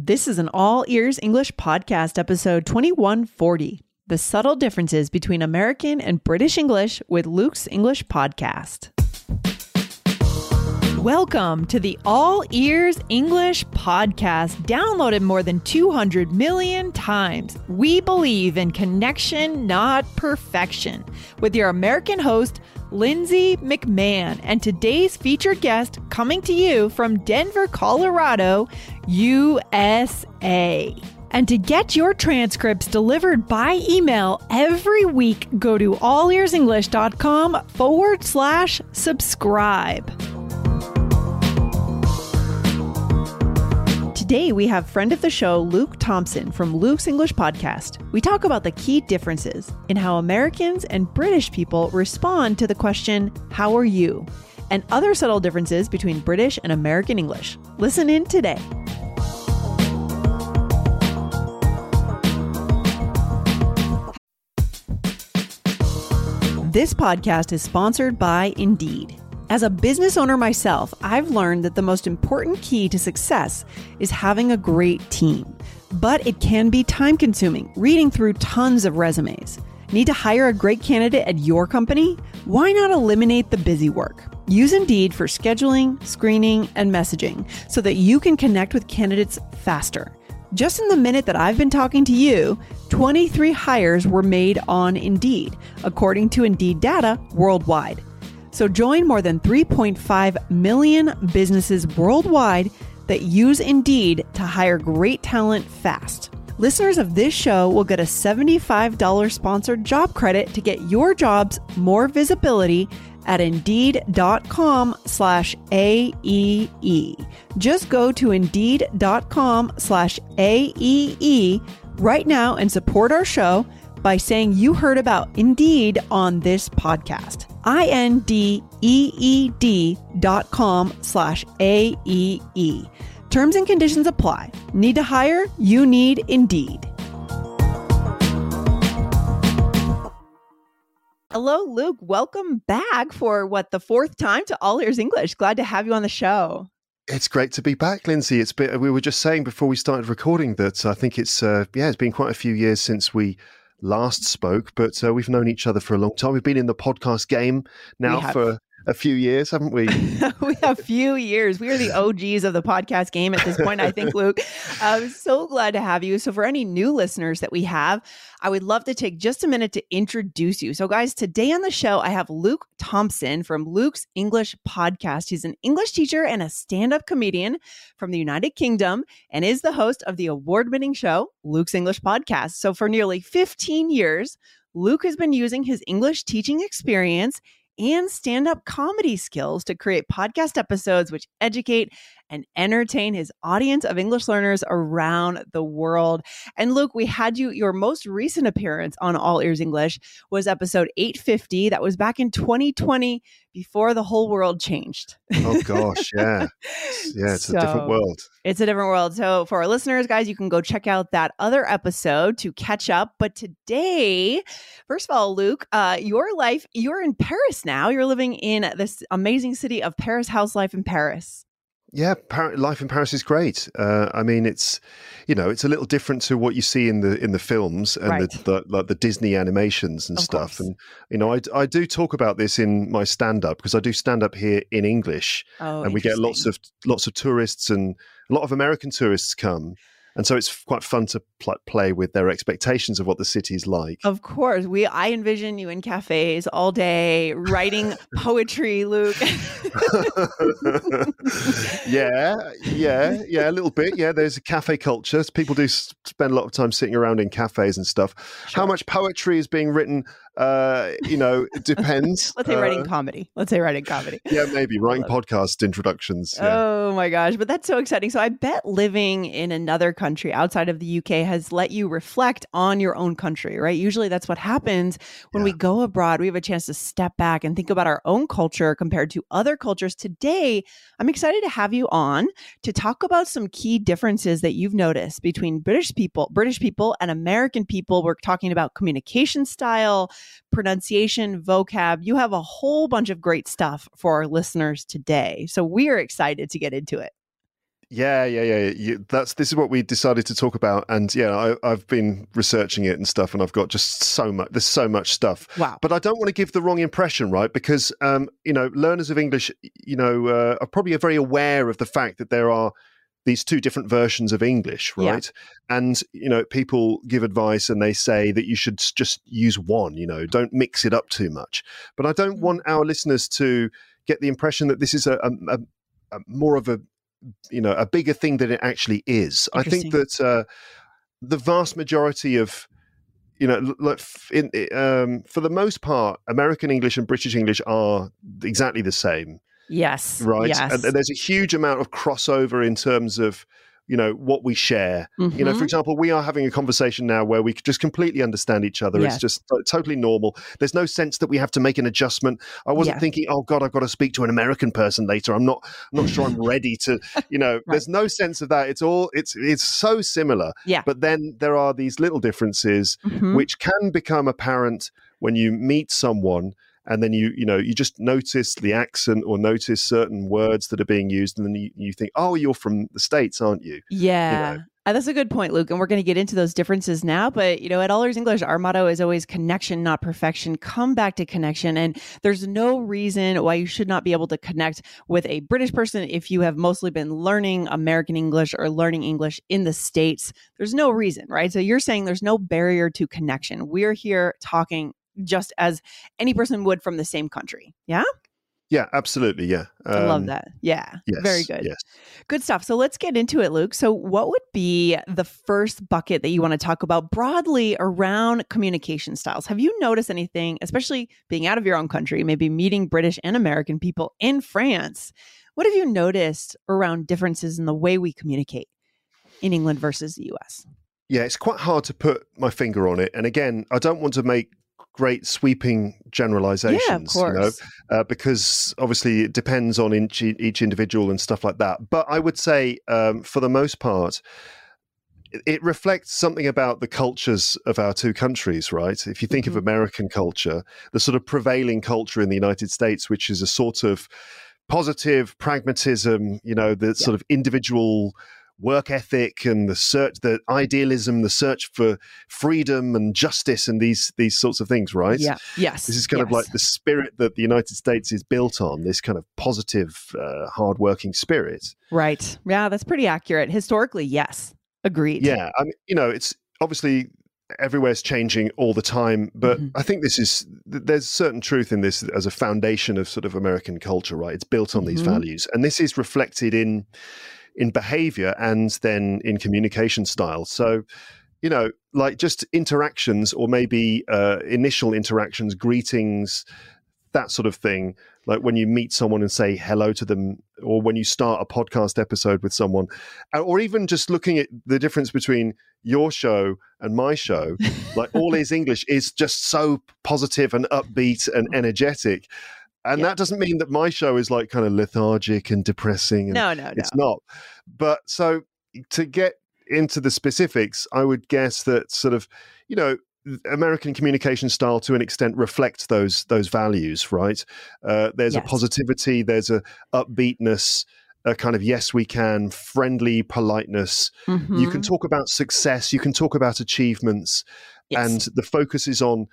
This is an all ears English podcast, episode 2140 The Subtle Differences Between American and British English with Luke's English Podcast. Welcome to the All Ears English Podcast, downloaded more than 200 million times. We believe in connection, not perfection, with your American host, Lindsay McMahon, and today's featured guest coming to you from Denver, Colorado, USA. And to get your transcripts delivered by email every week, go to allearsenglish.com forward slash subscribe. Today, we have friend of the show, Luke Thompson from Luke's English Podcast. We talk about the key differences in how Americans and British people respond to the question, How are you? and other subtle differences between British and American English. Listen in today. This podcast is sponsored by Indeed. As a business owner myself, I've learned that the most important key to success is having a great team. But it can be time consuming, reading through tons of resumes. Need to hire a great candidate at your company? Why not eliminate the busy work? Use Indeed for scheduling, screening, and messaging so that you can connect with candidates faster. Just in the minute that I've been talking to you, 23 hires were made on Indeed, according to Indeed data worldwide. So join more than 3.5 million businesses worldwide that use Indeed to hire great talent fast. Listeners of this show will get a $75 sponsored job credit to get your jobs more visibility at indeed.com slash AEE. Just go to indeed.com slash AEE right now and support our show by saying you heard about Indeed on this podcast. I-N-D-E-E-D dot com slash A-E-E. Terms and conditions apply. Need to hire? You need Indeed. Hello, Luke. Welcome back for what the fourth time to All Ears English. Glad to have you on the show. It's great to be back, Lindsay. It's been, we were just saying before we started recording that I think it's uh, yeah, it's been quite a few years since we last spoke, but uh, we've known each other for a long time. We've been in the podcast game now for a few years, haven't we? we have a few years. We are the OGs of the podcast game at this point, I think, Luke. I'm so glad to have you. So, for any new listeners that we have, I would love to take just a minute to introduce you. So, guys, today on the show, I have Luke Thompson from Luke's English Podcast. He's an English teacher and a stand up comedian from the United Kingdom and is the host of the award winning show, Luke's English Podcast. So, for nearly 15 years, Luke has been using his English teaching experience and stand up comedy skills to create podcast episodes which educate and entertain his audience of English learners around the world. And Luke, we had you, your most recent appearance on All Ears English was episode 850. That was back in 2020 before the whole world changed. Oh, gosh. Yeah. Yeah. It's so, a different world. It's a different world. So, for our listeners, guys, you can go check out that other episode to catch up. But today, first of all, Luke, uh, your life, you're in Paris now. You're living in this amazing city of Paris, house life in Paris. Yeah, life in Paris is great. Uh, I mean, it's you know, it's a little different to what you see in the in the films and right. the, the, like the Disney animations and of stuff. Course. And you know, I, I do talk about this in my stand up because I do stand up here in English, oh, and we get lots of lots of tourists and a lot of American tourists come and so it's quite fun to pl- play with their expectations of what the city's like. Of course, we I envision you in cafes all day writing poetry, Luke. yeah, yeah, yeah, a little bit. Yeah, there's a cafe culture. People do spend a lot of time sitting around in cafes and stuff. Sure. How much poetry is being written uh, you know, it depends. Let's say uh, writing comedy. Let's say writing comedy. Yeah, maybe writing podcast introductions. Yeah. Oh my gosh, but that's so exciting. So I bet living in another country outside of the UK has let you reflect on your own country, right? Usually that's what happens when yeah. we go abroad. We have a chance to step back and think about our own culture compared to other cultures. Today, I'm excited to have you on to talk about some key differences that you've noticed between British people, British people and American people. We're talking about communication style, pronunciation, vocab. You have a whole bunch of great stuff for our listeners today. So we are excited to get into it. Yeah, yeah, yeah. You, that's this is what we decided to talk about, and yeah, I, have been researching it and stuff, and I've got just so much. There's so much stuff. Wow. But I don't want to give the wrong impression, right? Because um, you know, learners of English, you know, uh, are probably very aware of the fact that there are these two different versions of English, right? Yeah. And you know, people give advice and they say that you should just use one. You know, don't mix it up too much. But I don't mm. want our listeners to get the impression that this is a, a, a more of a you know a bigger thing than it actually is. I think that uh, the vast majority of you know, like in, um, for the most part, American English and British English are exactly the same. Yes. Right. Yes. And, and there's a huge amount of crossover in terms of you know what we share mm-hmm. you know for mm-hmm. example we are having a conversation now where we just completely understand each other yes. it's just totally normal there's no sense that we have to make an adjustment i wasn't yeah. thinking oh god i've got to speak to an american person later i'm not I'm not sure i'm ready to you know right. there's no sense of that it's all it's it's so similar yeah but then there are these little differences mm-hmm. which can become apparent when you meet someone and then you you know you just notice the accent or notice certain words that are being used and then you, you think oh you're from the states aren't you yeah you know? Uh, that's a good point, Luke. And we're going to get into those differences now. But, you know, at All Ears English, our motto is always connection, not perfection. Come back to connection. And there's no reason why you should not be able to connect with a British person if you have mostly been learning American English or learning English in the States. There's no reason, right? So you're saying there's no barrier to connection. We're here talking just as any person would from the same country. Yeah. Yeah, absolutely. Yeah. Um, I love um, that. Yeah. Yes, Very good. Yes. Good stuff. So let's get into it, Luke. So, what would be the first bucket that you want to talk about broadly around communication styles? Have you noticed anything, especially being out of your own country, maybe meeting British and American people in France? What have you noticed around differences in the way we communicate in England versus the US? Yeah, it's quite hard to put my finger on it. And again, I don't want to make great sweeping generalizations, yeah, you know, uh, because obviously it depends on each, each individual and stuff like that. But I would say, um, for the most part, it reflects something about the cultures of our two countries, right? If you think mm-hmm. of American culture, the sort of prevailing culture in the United States, which is a sort of positive pragmatism, you know, the yeah. sort of individual work ethic and the search, the idealism, the search for freedom and justice, and these these sorts of things, right? Yeah. Yes. This is kind yes. of like the spirit that the United States is built on. This kind of positive, uh, hardworking spirit. Right. Yeah, that's pretty accurate. Historically, yes. Agreed. Yeah. I mean, you know, it's obviously everywhere's changing all the time but mm-hmm. i think this is there's certain truth in this as a foundation of sort of american culture right it's built on mm-hmm. these values and this is reflected in in behavior and then in communication style. So, you know, like just interactions or maybe uh, initial interactions, greetings, that sort of thing. Like when you meet someone and say hello to them, or when you start a podcast episode with someone, or even just looking at the difference between your show and my show, like All Ears English is just so positive and upbeat and energetic. And yeah. that doesn't mean that my show is like kind of lethargic and depressing. And no, no, no. It's not. But so to get into the specifics, I would guess that sort of, you know, American communication style to an extent reflects those those values, right? Uh, there's yes. a positivity, there's a upbeatness, a kind of yes we can, friendly politeness. Mm-hmm. You can mm-hmm. talk about success, you can talk about achievements, yes. and the focus is on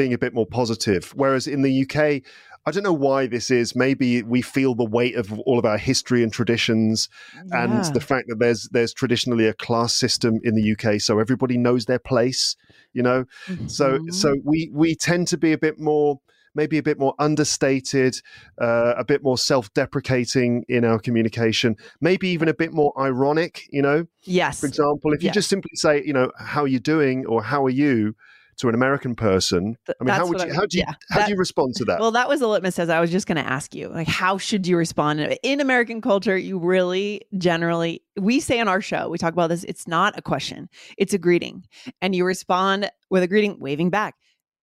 being a bit more positive. Whereas in the UK, I don't know why this is. Maybe we feel the weight of all of our history and traditions, yeah. and the fact that there's there's traditionally a class system in the UK, so everybody knows their place. You know, mm-hmm. so so we we tend to be a bit more maybe a bit more understated, uh, a bit more self-deprecating in our communication, maybe even a bit more ironic. You know, yes. For example, if you just simply say, you know, how are you doing or how are you, to an American person, I mean, how would you, how do you, yeah, how that, do you respond to that? Well, that was a litmus test. I was just going to ask you, like, how should you respond in American culture? You really generally, we say on our show, we talk about this. It's not a question; it's a greeting, and you respond with a greeting, waving back.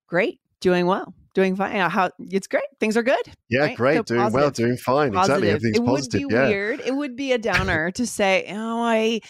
Great, doing well, doing fine. How it's great. Things are good. Yeah, right? great. So doing positive, well, doing fine. Positive. Exactly. Everything's it positive. would be yeah. weird. It would be a downer to say, oh, I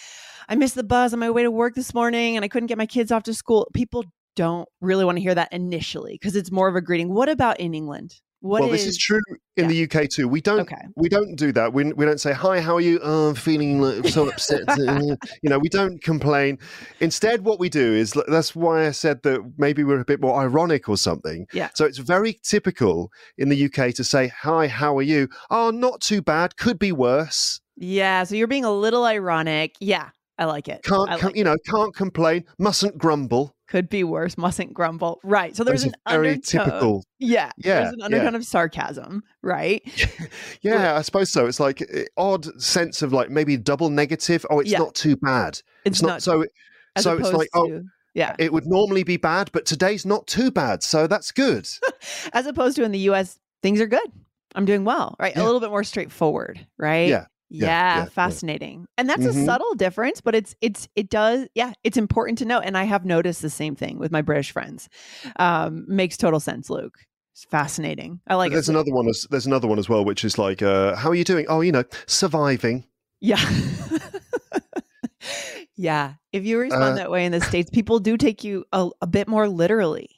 I missed the bus on my way to work this morning and I couldn't get my kids off to school. People don't really want to hear that initially because it's more of a greeting. What about in England? What well, is, this is true in yeah. the UK too. We don't Okay. we don't do that. We, we don't say hi, how are you? Oh, I'm feeling like so upset. Uh, you know, we don't complain. Instead, what we do is that's why I said that maybe we're a bit more ironic or something. Yeah. So it's very typical in the UK to say hi, how are you? Oh, not too bad. Could be worse. Yeah. So you're being a little ironic. Yeah. I like it. Can't I com- like you know? Can't complain. Mustn't grumble. Could be worse. Mustn't grumble. Right. So there's Those an very undertone. typical. Yeah. Yeah, There's an undertone of sarcasm, right? Yeah, I suppose so. It's like eh, odd sense of like maybe double negative. Oh, it's Yeah. not too bad. It's, It's not, not. so. so it's like oh, yeah. it would normally be bad, but today's not too bad, so that's good. As opposed to in the U.S., things are good. I'm doing well, right? A little bit more straightforward, right? Yeah, Yeah, yeah, yeah. fascinating. And that's a Mhm. subtle difference, but it's it's it does yeah, it's important to know. And I have noticed the same thing with my British friends. Um, makes total sense, Luke. It's fascinating. I like there's it. another one. There's another one as well, which is like, uh, "How are you doing? Oh, you know, surviving." Yeah. yeah. If you respond Uh, that way in the States, people do take you a, a bit more literally.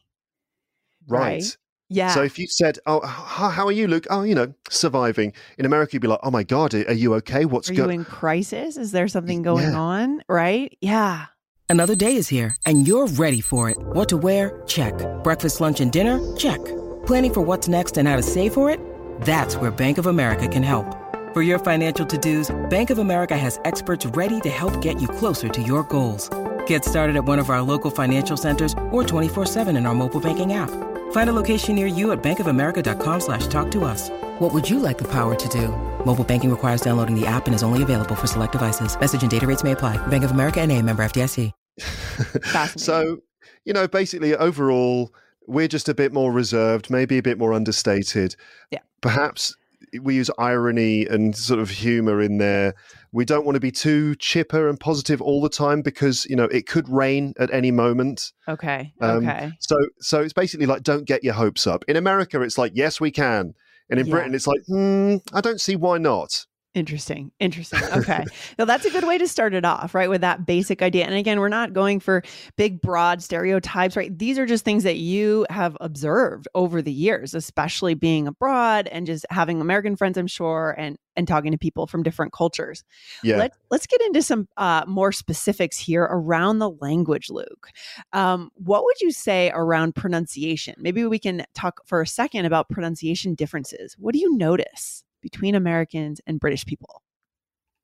Right. Right. Yeah. So if you said, "Oh, h- how are you, Luke?" Oh, you know, surviving. In America, you'd be like, "Oh my God, are you okay? What's Are you in crisis? Is there something going Yeah. on? Right? Yeah. Another day is here, and you're ready for it. What to wear? Check. Breakfast, lunch, and dinner? Check. Planning for what's next and how to save for it? That's where Bank of America can help. For your financial to-dos, Bank of America has experts ready to help get you closer to your goals. Get started at one of our local financial centers or 24-7 in our mobile banking app. Find a location near you at bankofamerica.com slash talk to us. What would you like the power to do? Mobile banking requires downloading the app and is only available for select devices. Message and data rates may apply. Bank of America and a member FDIC. So, you know, basically, overall, we're just a bit more reserved, maybe a bit more understated. Yeah. Perhaps we use irony and sort of humor in there. We don't want to be too chipper and positive all the time because you know it could rain at any moment. Okay. Um, okay. So, so it's basically like don't get your hopes up. In America, it's like yes, we can, and in Yeah. Britain, it's like hmm, I don't see why not. Interesting. Interesting. Okay. now that's a good way to start it off, right? With that basic idea. And again, we're not going for big, broad stereotypes, right? These are just things that you have observed over the years, especially being abroad and just having American friends, I'm sure, and and talking to people from different cultures. Yeah. Let's let's get into some uh, more specifics here around the language, Luke. Um, what would you say around pronunciation? Maybe we can talk for a second about pronunciation differences. What do you notice between Americans and British people?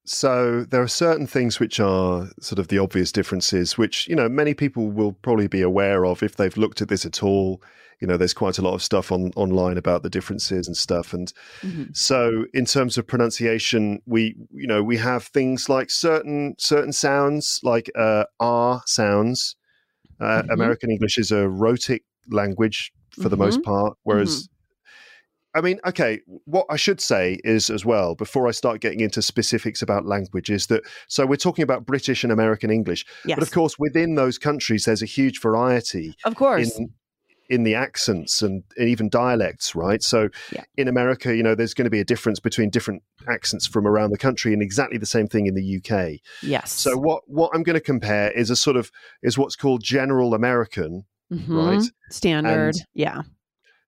So there are certain things which are sort of the obvious differences, which you know many people will probably be aware of if they've looked at this at all. You know, there's quite a lot of stuff on online about the differences and stuff. And Mhm. so, in terms of pronunciation, we you know we have things like certain certain sounds like uh, R sounds. Uh, Mhm. American English is a rhotic language for the most part, whereas I mean, okay, what I should say is as well, before I start getting into specifics about language, is that so we're talking about British and American English. Yes, But of course, within those countries, there's a huge variety of course. in in the accents and, and even dialects, right? So Yeah. in America, you know, there's going to be a difference between different accents from around the country, and exactly the same thing in the UK. yes. So what what I'm going to compare is a sort of is what's called general American, Mhm. right? Standard. And- yeah.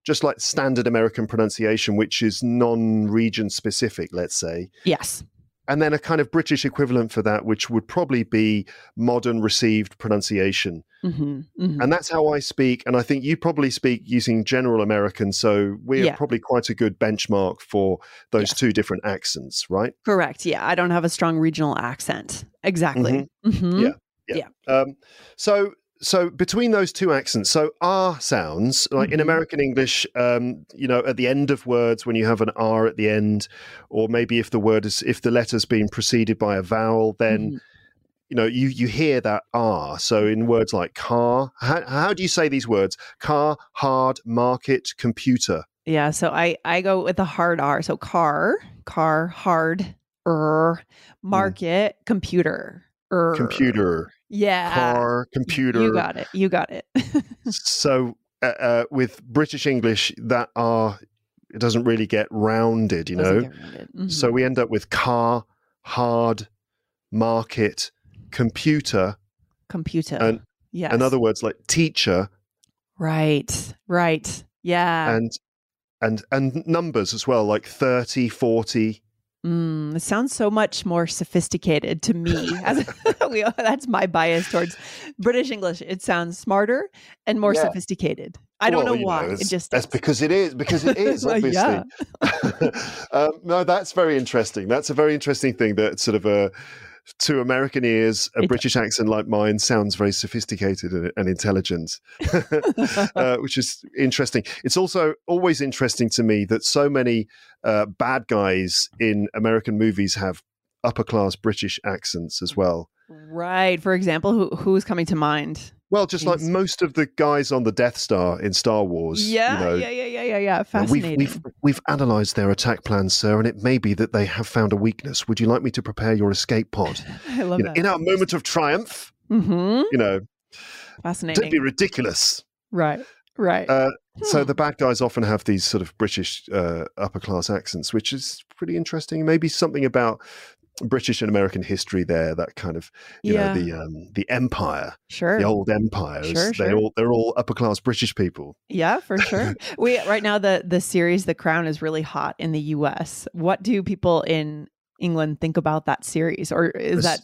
Just like standard American pronunciation, which is non-region specific, let's say. Yes. and then a kind of British equivalent for that, which would probably be modern received pronunciation. hmm hmm And that's how I speak. And I think you probably speak using general American. So we're Yeah. probably quite a good benchmark for those Yes. two different accents, right? Correct. Yeah. I don't have a strong regional accent. Exactly. Mhm. Yeah. Um, so so between those two accents, so R sounds like in Mhm. American English, um, you know, at the end of words when you have an R at the end, or maybe if the word is if the letter's been preceded by a vowel, then Mhm. you know you you hear that R. So in words like car, how, how do you say these words? Car, hard, market, computer. Yeah. So I I go with the hard R. So car, car, hard, er, market, computer, er. Computer, Yeah. car, computer. You got it. You got it. so uh, uh, with British English, that R it doesn't really get rounded, you know. Doesn't get rounded. Mhm. So we end up with car, hard, market, computer, computer. and yes. and other words like teacher Right. Right. Yeah. and and and numbers as well, like 30, 40. Mm, it sounds so much more sophisticated to me. As that's my bias towards British English. It sounds smarter and more yeah. sophisticated. I don't know why. Know, it just that's because it is because it is obviously. um, no, that's very interesting. That's a very interesting thing that sort of a uh, to American ears, a British accent like mine sounds very sophisticated and, and intelligent, uh, which is interesting. It's also always interesting to me that so many uh, bad guys in American movies have upper class British accents as well. Right. For example, who who's coming to mind? Well, just like most of the guys on the Death Star in Star Wars. Yeah, you know, yeah, yeah, yeah, yeah, yeah. Fascinating. We've, we've, we've analysed their attack plans, sir, and it may be that they have found a weakness. Would you like me to prepare your escape pod? I love you that. Know, in our moment of triumph, mm-hmm. you know, fascinating. Don't be ridiculous. Right, right. Uh, hmm. So the bad guys often have these sort of British uh, upper class accents, which is pretty interesting. Maybe something about British and American history there, that kind of you yeah. know the um, the empire, sure, the old empires. Sure, sure. They all they're all upper class British people. Yeah, for sure. we right now the the series The Crown is really hot in the U.S. What do people in England think about that series, or is that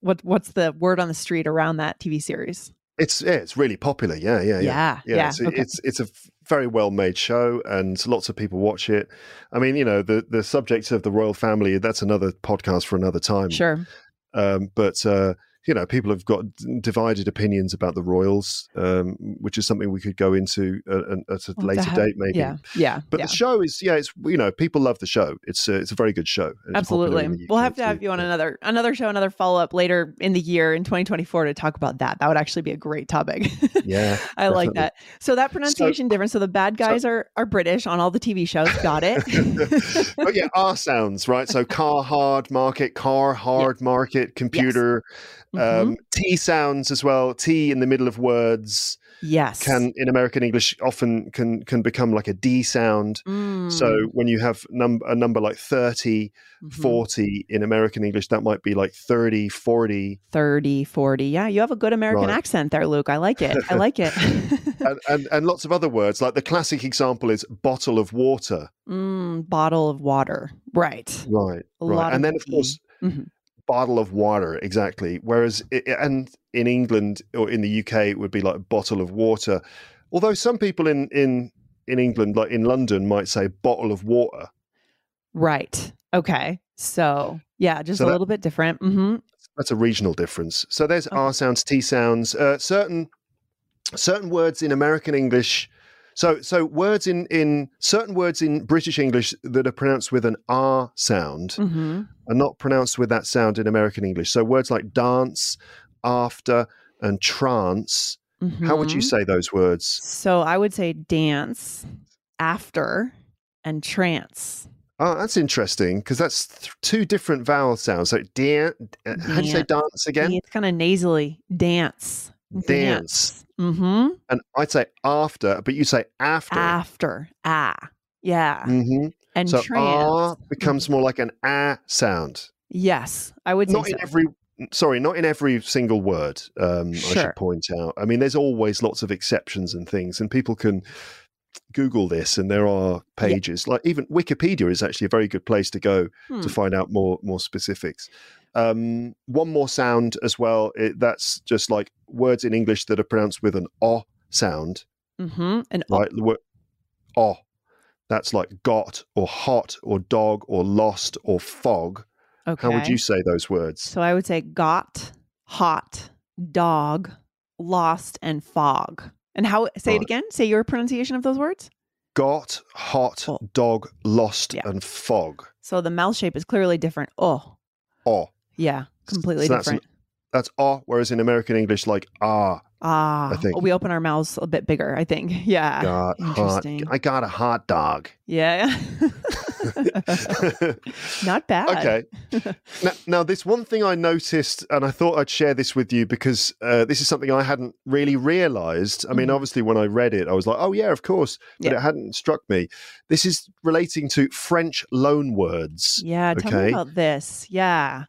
what what's the word on the street around that TV series? It's yeah, it's really popular. Yeah, yeah, yeah, yeah. yeah. It's, okay. it's it's a very well made show, and lots of people watch it. I mean, you know, the the subject of the royal family. That's another podcast for another time. Sure. Um, but uh, you know, people have got divided opinions about the Royals, um, which is something we could go into uh, at a later date, maybe. Yeah, yeah. But yeah. the show is, yeah, it's you know, people love the show. It's a, it's a very good show. Absolutely, we'll have to have you on another another show, another follow up later in the year in 2024 to talk about that. That would actually be a great topic. Yeah, I definitely. like that. So that pronunciation so, difference. So the bad guys so, are are British on all the TV shows. Got it. but yeah, R sounds right. So car hard market, car hard yes. market, computer. Yes Mm-hmm. Um, T sounds as well. T in the middle of words. Yes. Can in American English often can can become like a D sound. Mm. So when you have num- a number like 30, mm-hmm. 40 in American English, that might be like 30, 40. 30, 40. Yeah, you have a good American right. accent there, Luke. I like it. I like it. and, and, and, lots of other words. Like the classic example is bottle of water. Mm, bottle of water. Right. Right. A right. and then, of course, mm-hmm bottle of water exactly. Whereas it, and in england or in the uk it would be like a bottle of water. Although some people in in in england like in london might say bottle of water. Right. Okay. So yeah just so a that, little bit different. Mm-hmm. that's a regional difference. So there's okay. r sounds t sounds uh, certain certain words in american english so, so words in in certain words in British English that are pronounced with an R sound mm-hmm. are not pronounced with that sound in American English. So, words like dance, after, and trance. Mm-hmm. How would you mm-hmm. say those words? So, I would say dance, after, and trance. Oh, that's interesting because that's th- two different vowel sounds. So, dan- dance. how do you say dance again? It's kind of nasally. Dance. Dance. Mm-hmm. And I'd say after, but you say after. After. Ah. Yeah. Mm-hmm. And so trans. ah becomes more like an ah sound. Yes, I would not in every. Sorry, not in every single word. Um, sure. I should point out. I mean, there's always lots of exceptions and things, and people can Google this, and there are pages yeah. like even Wikipedia is actually a very good place to go hmm. to find out more more specifics. Um, one more sound as well. It, that's just like words in English that are pronounced with an o sound. Mm-hmm. An right, the word o. That's like got or hot or dog or lost or fog. Okay. How would you say those words? So I would say got, hot, dog, lost, and fog. And how say right. it again? Say your pronunciation of those words. Got, hot, oh. dog, lost, yeah. and fog. So the mouth shape is clearly different. Oh. Oh. Yeah, completely so different. That's, that's ah, whereas in American English, like ah. Ah, I think we open our mouths a bit bigger. I think. Yeah. Got Interesting. Hot, I got a hot dog. Yeah. Not bad. Okay. now, now, this one thing I noticed, and I thought I'd share this with you because uh, this is something I hadn't really realized. I mean, mm-hmm. obviously, when I read it, I was like, oh, yeah, of course. But yeah. it hadn't struck me. This is relating to French loan words. Yeah. Tell okay? me about this. Yeah.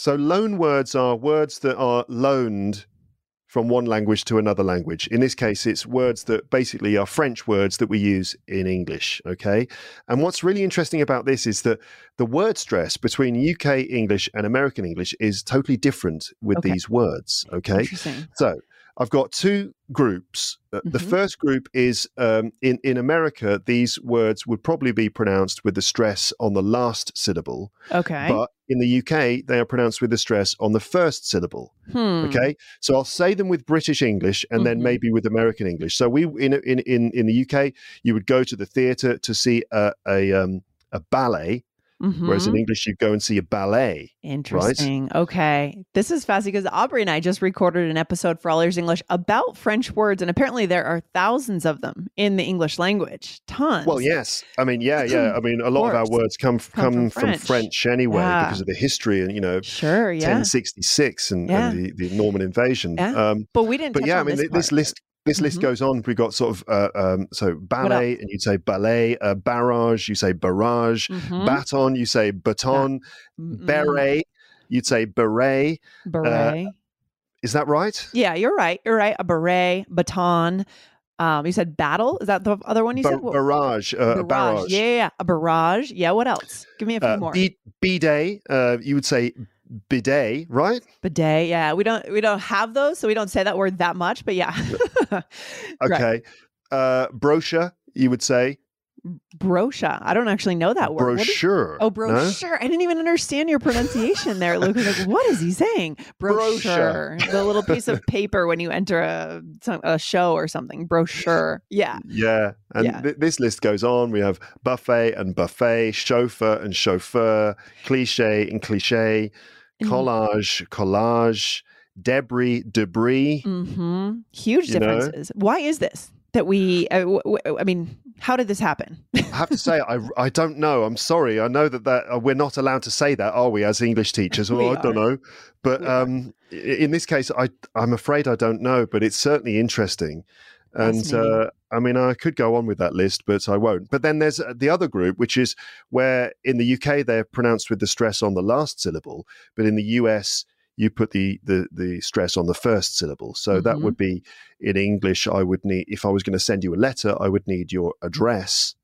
So, loan words are words that are loaned from one language to another language. In this case, it's words that basically are French words that we use in English. Okay. And what's really interesting about this is that the word stress between UK English and American English is totally different with Okay. these words. Okay. Interesting. So I've got two groups. Uh, The Mhm. first group is um, in in America. These words would probably be pronounced with the stress on the last syllable, Okay. but in the UK they are pronounced with the stress on the first syllable. hmm. Okay, so I'll say them with British English and then Mhm. maybe with American English. So we in in in in the UK, you would go to the theatre to see a a, um, a ballet, whereas in Mhm. English you go and see a ballet. Interesting. Okay. This is fascinating because Aubrey and I just recorded an episode for All Ears English about French words, and apparently there are thousands of them in the English language. Tons. Well, yes. I mean, yeah, yeah. I mean, a lot of our words come Come come, from from, French. French. anyway Yeah. because of the history and you know Sure. Yeah. 1066 and, Yeah. and the, the Norman invasion. Um, But we didn't. but yeah, I mean, this, thi- this list this list Mhm. goes on. We've got sort of uh, um, so ballet, and you'd say ballet, uh, barrage, you say barrage, Mhm. baton, you say baton, Mm-mm. beret, you'd say beret. Beret. Is that right? yeah, you're right. You're right. A beret, baton. Um, you said battle. Is that the other one you Ba- said? Barrage, uh, a barrage. Yeah, yeah, yeah. A barrage. Yeah. What else? Give me a few Uh, more. B- bidet, uh, you would say bidet, right? Bidet. Yeah. We don't. We don't have those, so we don't say that word that much. But yeah. Right. Okay. Uh, brochure, you would say Brochure. I don't actually know that word. What is- brochure. Oh, no? brochure. I didn't even understand your pronunciation there, Luke. Like, what is he saying? Brochure. Brochure. the little piece of paper when you enter a, a show or something. Brochure. Yeah. Yeah, and Yeah. th- this list goes on. We have buffet and buffet, chauffeur and chauffeur, cliche and cliche, And- collage, collage, debris, debris. hmm Huge You know? differences. Why is this that we, uh, w- w- I mean, how did this happen? I have to say, I, I don't know. I'm sorry. I know that, that uh, we're not allowed to say that, are we, as English teachers? We Well, I don't know. But um, in this case, I, I'm afraid I don't know, but it's certainly interesting. And uh, I mean, I could go on with that list, but I won't. But then there's uh, the other group, which is where in the UK they're pronounced with the stress on the last syllable, but in the US you put the the, the stress on the first syllable. So that Mhm. would be in English. I would need if I was going to send you a letter, I would need your address.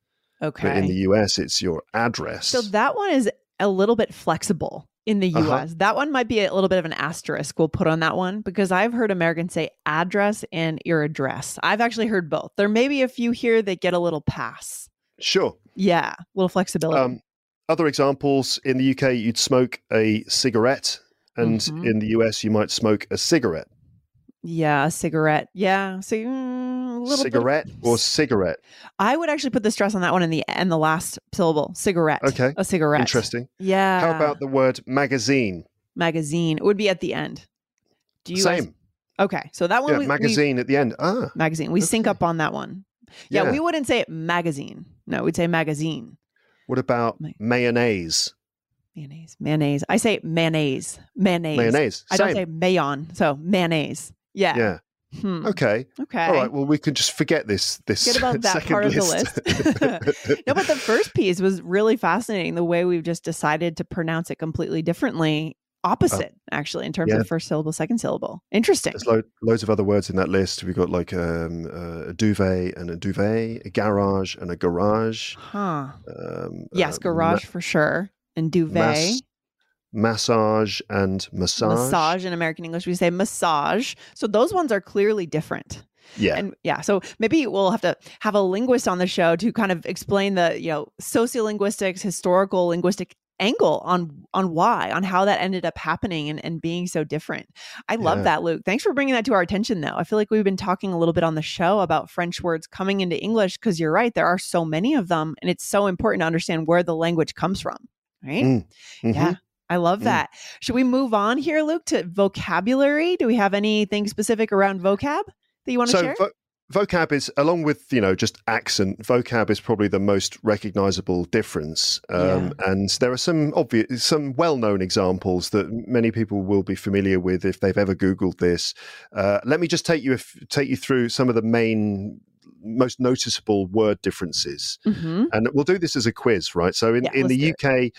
Okay. But in the US, it's your address. So that one is a little bit flexible in the US. Uh-huh. That one might be a little bit of an asterisk we'll put on that one because I've heard Americans say address and your address. I've actually heard both. There may be a few here that get a little pass. sure. Yeah, a little flexibility. Um, other examples in the UK, you'd smoke a cigarette, and Mhm. in the US, you might smoke a cigarette. Yeah, a cigarette. Yeah, so mm, a little bit cigarette or cigarette. I would actually put the stress on that one in the and the last syllable. Cigarette. Okay, A cigarette. Interesting. Yeah. How about the word magazine? magazine? It would be at the end. Do you guys- Same. okay, so that one Yeah, we, we- magazine at the end. Ah, magazine. We sync up on that one. Yeah, we wouldn't say it magazine. No, we'd say magazine. What about Ma- mayonnaise? Mayonnaise. Mayonnaise. I say mayonnaise. Mayonnaise. Mayonnaise. I don't say mayon. So mayonnaise. Yeah. yeah. Hmm. Okay. Okay. All right. Well, we can just forget this. This Forget about that part of the list. No, but the first piece was really fascinating. The way we've just decided to pronounce it completely differently, opposite, actually, in terms Uh, yeah. of first syllable, second syllable. Interesting. There's lo- loads of other words in that list. We've got like um, uh, a duvet and a duvet, a garage and a garage. Huh. Um, Yes, uh, garage for sure. And duvet. Massage and massage. Massage in American English, we say massage. So those ones are clearly different. Yeah. And yeah, so maybe we'll have to have a linguist on the show to kind of explain the, you know, sociolinguistics, historical linguistic angle on on why, on how that ended up happening and, and being so different. I love Yeah. that, Luke. Thanks for bringing that to our attention though. I feel like we've been talking a little bit on the show about French words coming into English because you're right, there are so many of them and it's so important to understand where the language comes from. Right? Mm. Mhm. Yeah. I love Mm. that. Should we move on here, Luke, to vocabulary? Do we have anything specific around vocab that you want to So share? vo- vocab is, along with you know just accent, vocab is probably the most recognizable difference. Um, And there are some obvious, some well-known examples that many people will be familiar with if they've ever Googled this. Uh, let me just take you if, take you through some of the main, most noticeable word differences. Mhm. and we'll do this as a quiz, right? So in, Yeah, in the UK,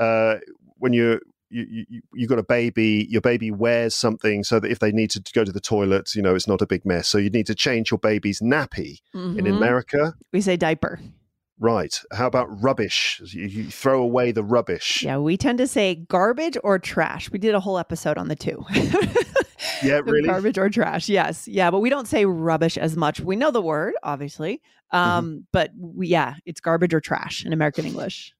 uh, when you're you, you you got a baby, your baby wears something so that if they need to go to the toilet, you know, it's not a big mess. So you need to change your baby's nappy. Mm-hmm. In America, we say diaper. Right. How about rubbish? You, you, throw away the rubbish. Yeah, we tend to say garbage or trash. We did a whole episode on the two. yeah, really? Garbage or trash. Yes. Yeah, but we don't say rubbish as much. We know the word, obviously. Mm-hmm. Um, mm-hmm. but we, yeah, it's garbage or trash in American English.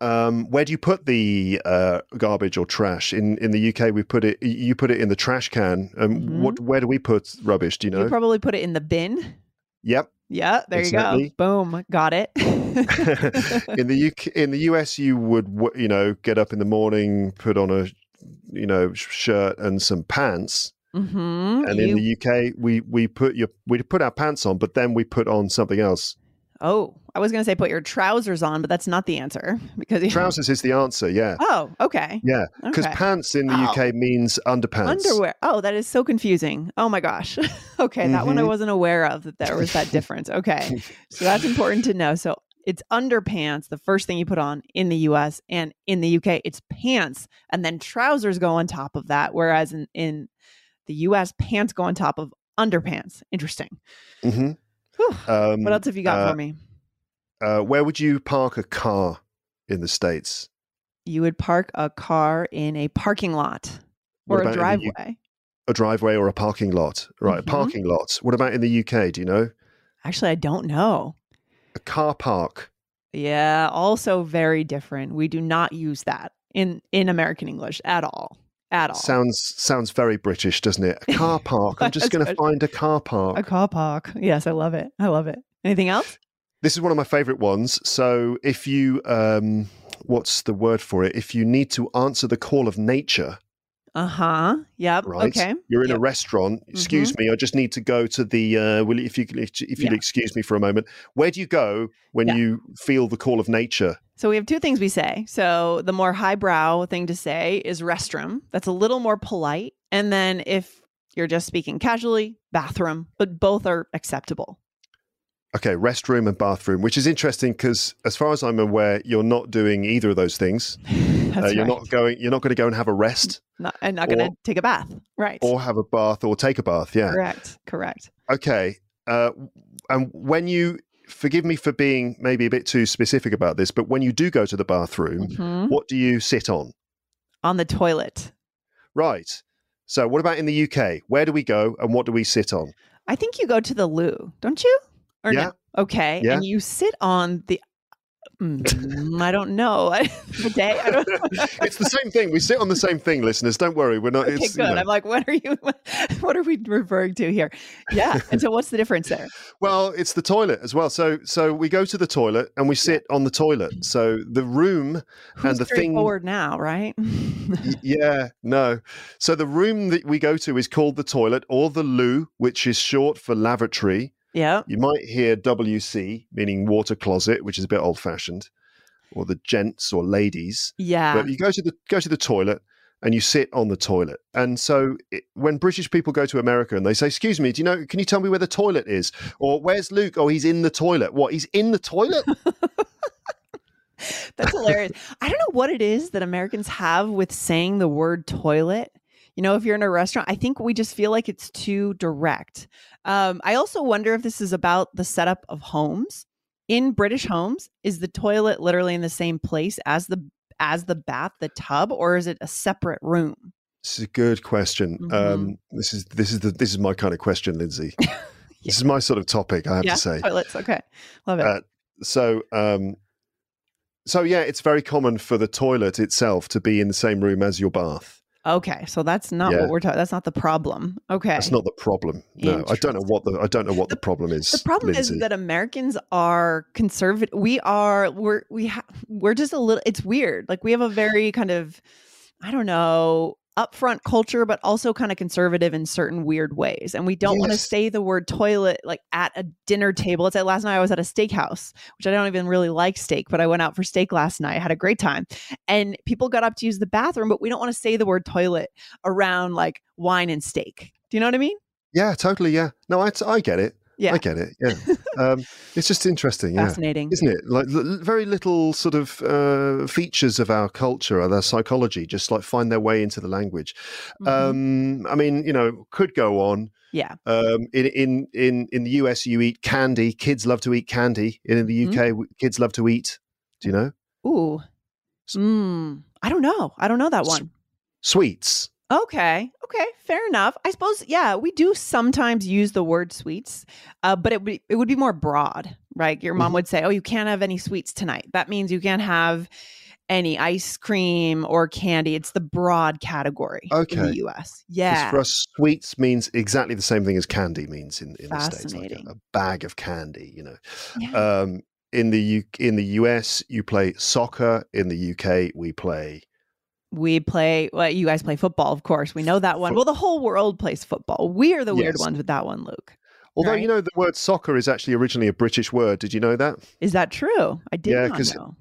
Um, where do you put the uh, garbage or trash? In in the UK, we put it. You put it in the trash can. Um, mm-hmm. What? Where do we put rubbish? Do you know? You probably put it in the bin. Yep. Yeah, there exactly. you go. Boom, got it. in the UK, in the US, you would you know get up in the morning, put on a you know shirt and some pants, mm-hmm. and you... in the UK, we we put your we put our pants on, but then we put on something else. Oh, I was going to say put your trousers on, but that's not the answer because trousers is the answer. Yeah. Oh, okay. Yeah, because okay. pants in the oh. UK means underpants. Underwear. Oh, that is so confusing. Oh my gosh. okay, mm-hmm. that one I mm-hmm. wasn't aware of that there was that difference. Okay, so that's important to know. So it's underpants, the first thing you put on in the US, and in the UK, it's pants, and then trousers go on top of that. Whereas in in the US, pants go on top of underpants. Interesting. Mm-hmm. Um, what else have you got uh, for me? Uh, where would you park a car in the states? You would park a car in a parking lot or a driveway. a driveway or a parking lot, right? Mm-hmm. A parking lot. What about in the UK? Do you know? Actually, I don't know. A car park. Yeah, also very different. We do not use that in in American English at all at all. Sounds sounds very British, doesn't it? A car park. I'm just going to find a car park. A car park. Yes, I love it. I love it. Anything else? This is one of my favorite ones. So if you um what's the word for it? If you need to answer the call of nature, uh-huh. Yep. Right. Okay. You're in yep. a restaurant. Excuse mm-hmm. me. I just need to go to the uh will if you if you'd yeah. excuse me for a moment. Where do you go when yeah. you feel the call of nature? So we have two things we say. So the more highbrow thing to say is restroom. That's a little more polite. And then if you're just speaking casually, bathroom, but both are acceptable. Okay, restroom and bathroom, which is interesting because, as far as I'm aware, you're not doing either of those things. uh, you're right. not going. You're not going to go and have a rest, not, and not going to take a bath, right? Or have a bath, or take a bath. Yeah, correct, correct. Okay, uh, and when you forgive me for being maybe a bit too specific about this, but when you do go to the bathroom, mm-hmm. what do you sit on? On the toilet. Right. So, what about in the UK? Where do we go and what do we sit on? I think you go to the loo, don't you? Or yeah. No? Okay. Yeah. And you sit on the Mm, I don't know. day. I don't know. it's the same thing. We sit on the same thing, listeners. Don't worry. We're not. Okay, it's, good. You know. I'm like, what are you? What are we referring to here? Yeah. And so, what's the difference there? well, it's the toilet as well. So, so we go to the toilet and we sit yeah. on the toilet. So the room Who's and the thing forward now, right? yeah. No. So the room that we go to is called the toilet or the loo, which is short for lavatory. Yeah. You might hear WC, meaning water closet, which is a bit old fashioned, or the gents or ladies. Yeah. But you go to the go to the toilet and you sit on the toilet. And so it, when British people go to America and they say, "Excuse me, do you know? Can you tell me where the toilet is?" Or "Where's Luke?" Oh, he's in the toilet. What? He's in the toilet. That's hilarious. I don't know what it is that Americans have with saying the word toilet. You know, if you're in a restaurant, I think we just feel like it's too direct. Um, I also wonder if this is about the setup of homes. In British homes, is the toilet literally in the same place as the as the bath, the tub, or is it a separate room? This is a good question. Mm-hmm. Um, this is this is the this is my kind of question, Lindsay. yeah. This is my sort of topic. I have yeah, to say. Toilets, okay, love it. Uh, so, um, so yeah, it's very common for the toilet itself to be in the same room as your bath. Okay, so that's not yeah. what we're talking. That's not the problem. Okay, that's not the problem. No, I don't know what the I don't know what the, the problem is. The problem Lindsay. is that Americans are conservative. We are we're we ha- we're just a little. It's weird. Like we have a very kind of I don't know upfront culture, but also kind of conservative in certain weird ways. And we don't yes. want to say the word toilet like at a dinner table. It's like last night I was at a steakhouse, which I don't even really like steak, but I went out for steak last night. I had a great time. And people got up to use the bathroom, but we don't want to say the word toilet around like wine and steak. Do you know what I mean? Yeah, totally. Yeah. No, I, I get it. Yeah. I get it. Yeah. um, it's just interesting, yeah. fascinating, isn't it? Like l- very little sort of uh, features of our culture, or their psychology, just like find their way into the language. Mm-hmm. Um, I mean, you know, could go on. Yeah. Um, in in in in the US, you eat candy. Kids love to eat candy. In the UK, mm-hmm. kids love to eat. Do you know? Ooh. Mm, I don't know. I don't know that one. S- sweets. Okay. Okay. Fair enough. I suppose. Yeah, we do sometimes use the word sweets, uh, but it would it would be more broad, right? Your mom mm-hmm. would say, "Oh, you can't have any sweets tonight." That means you can't have any ice cream or candy. It's the broad category okay. in the US. Yeah. For us, sweets means exactly the same thing as candy means in, in the States. Like a, a, bag of candy, you know. Yeah. Um, in the U- in the US, you play soccer. In the UK, we play we play well you guys play football of course. We know that one. Well the whole world plays football. We are the yes. weird ones with that one luke. Although right? you know the word soccer is actually originally a british word. Did you know that? Is that true? I did yeah, not know.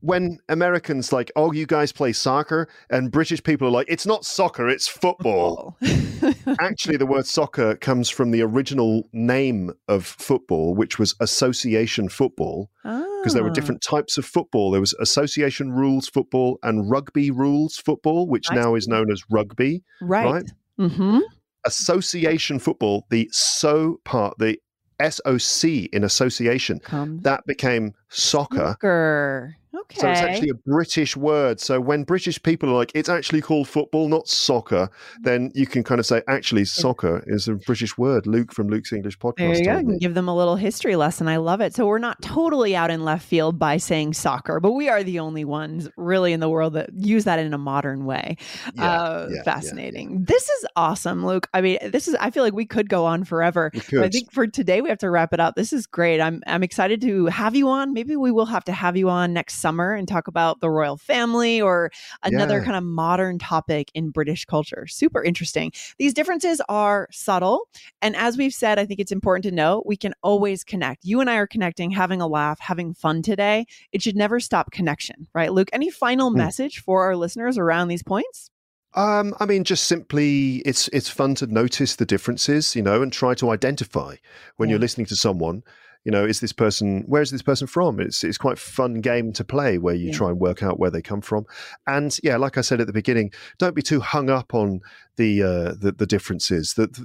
when Americans like, oh, you guys play soccer, and British people are like, it's not soccer, it's football. football. Actually, the word soccer comes from the original name of football, which was association football, ah. Because there were ah. different types of football. There was association rules football and rugby rules football, which now is known as rugby. Right. right? Mm-hmm. Association football, the so part, the SOC in association, Comes. that became soccer. soccer. Okay. So it's actually a British word. So when British people are like, it's actually called football, not soccer, then you can kind of say, actually, soccer is a British word. Luke from Luke's English podcast. There you go. Give them a little history lesson. I love it. So we're not totally out in left field by saying soccer, but we are the only ones really in the world that use that in a modern way. Yeah, uh, yeah, fascinating. Yeah, this is awesome, Luke. I mean, this is, I feel like we could go on forever. I think for today, we have to wrap it up. This is great. I'm, I'm excited to have you on. Maybe we will have to have you on next summer and talk about the royal family or another yeah. kind of modern topic in British culture. Super interesting. These differences are subtle. And as we've said, I think it's important to know we can always connect. You and I are connecting, having a laugh, having fun today. It should never stop connection, right? Luke, any final mm. message for our listeners around these points? Um, I mean, just simply, it's it's fun to notice the differences, you know, and try to identify when yeah. you're listening to someone you know, is this person, where is this person from? It's, it's quite a fun game to play where you yeah. try and work out where they come from. And yeah, like I said at the beginning, don't be too hung up on the, uh, the, the differences that,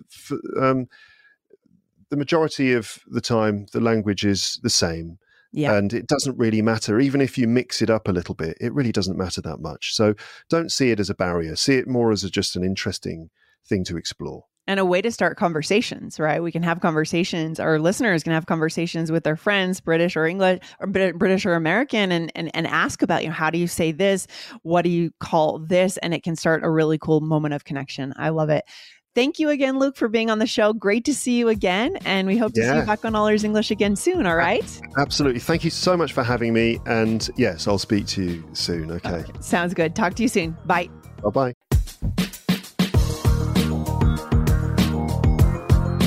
um, the majority of the time, the language is the same. Yeah. And it doesn't really matter. Even if you mix it up a little bit, it really doesn't matter that much. So don't see it as a barrier. See it more as a, just an interesting thing to explore and a way to start conversations, right? We can have conversations, our listeners can have conversations with their friends, British or English or British or American, and, and, and ask about, you know, how do you say this? What do you call this? And it can start a really cool moment of connection. I love it. Thank you again, Luke, for being on the show. Great to see you again. And we hope to yeah. see you back on All Ears English again soon. All right. Absolutely. Thank you so much for having me. And yes, I'll speak to you soon. Okay. okay. Sounds good. Talk to you soon. Bye. Bye bye.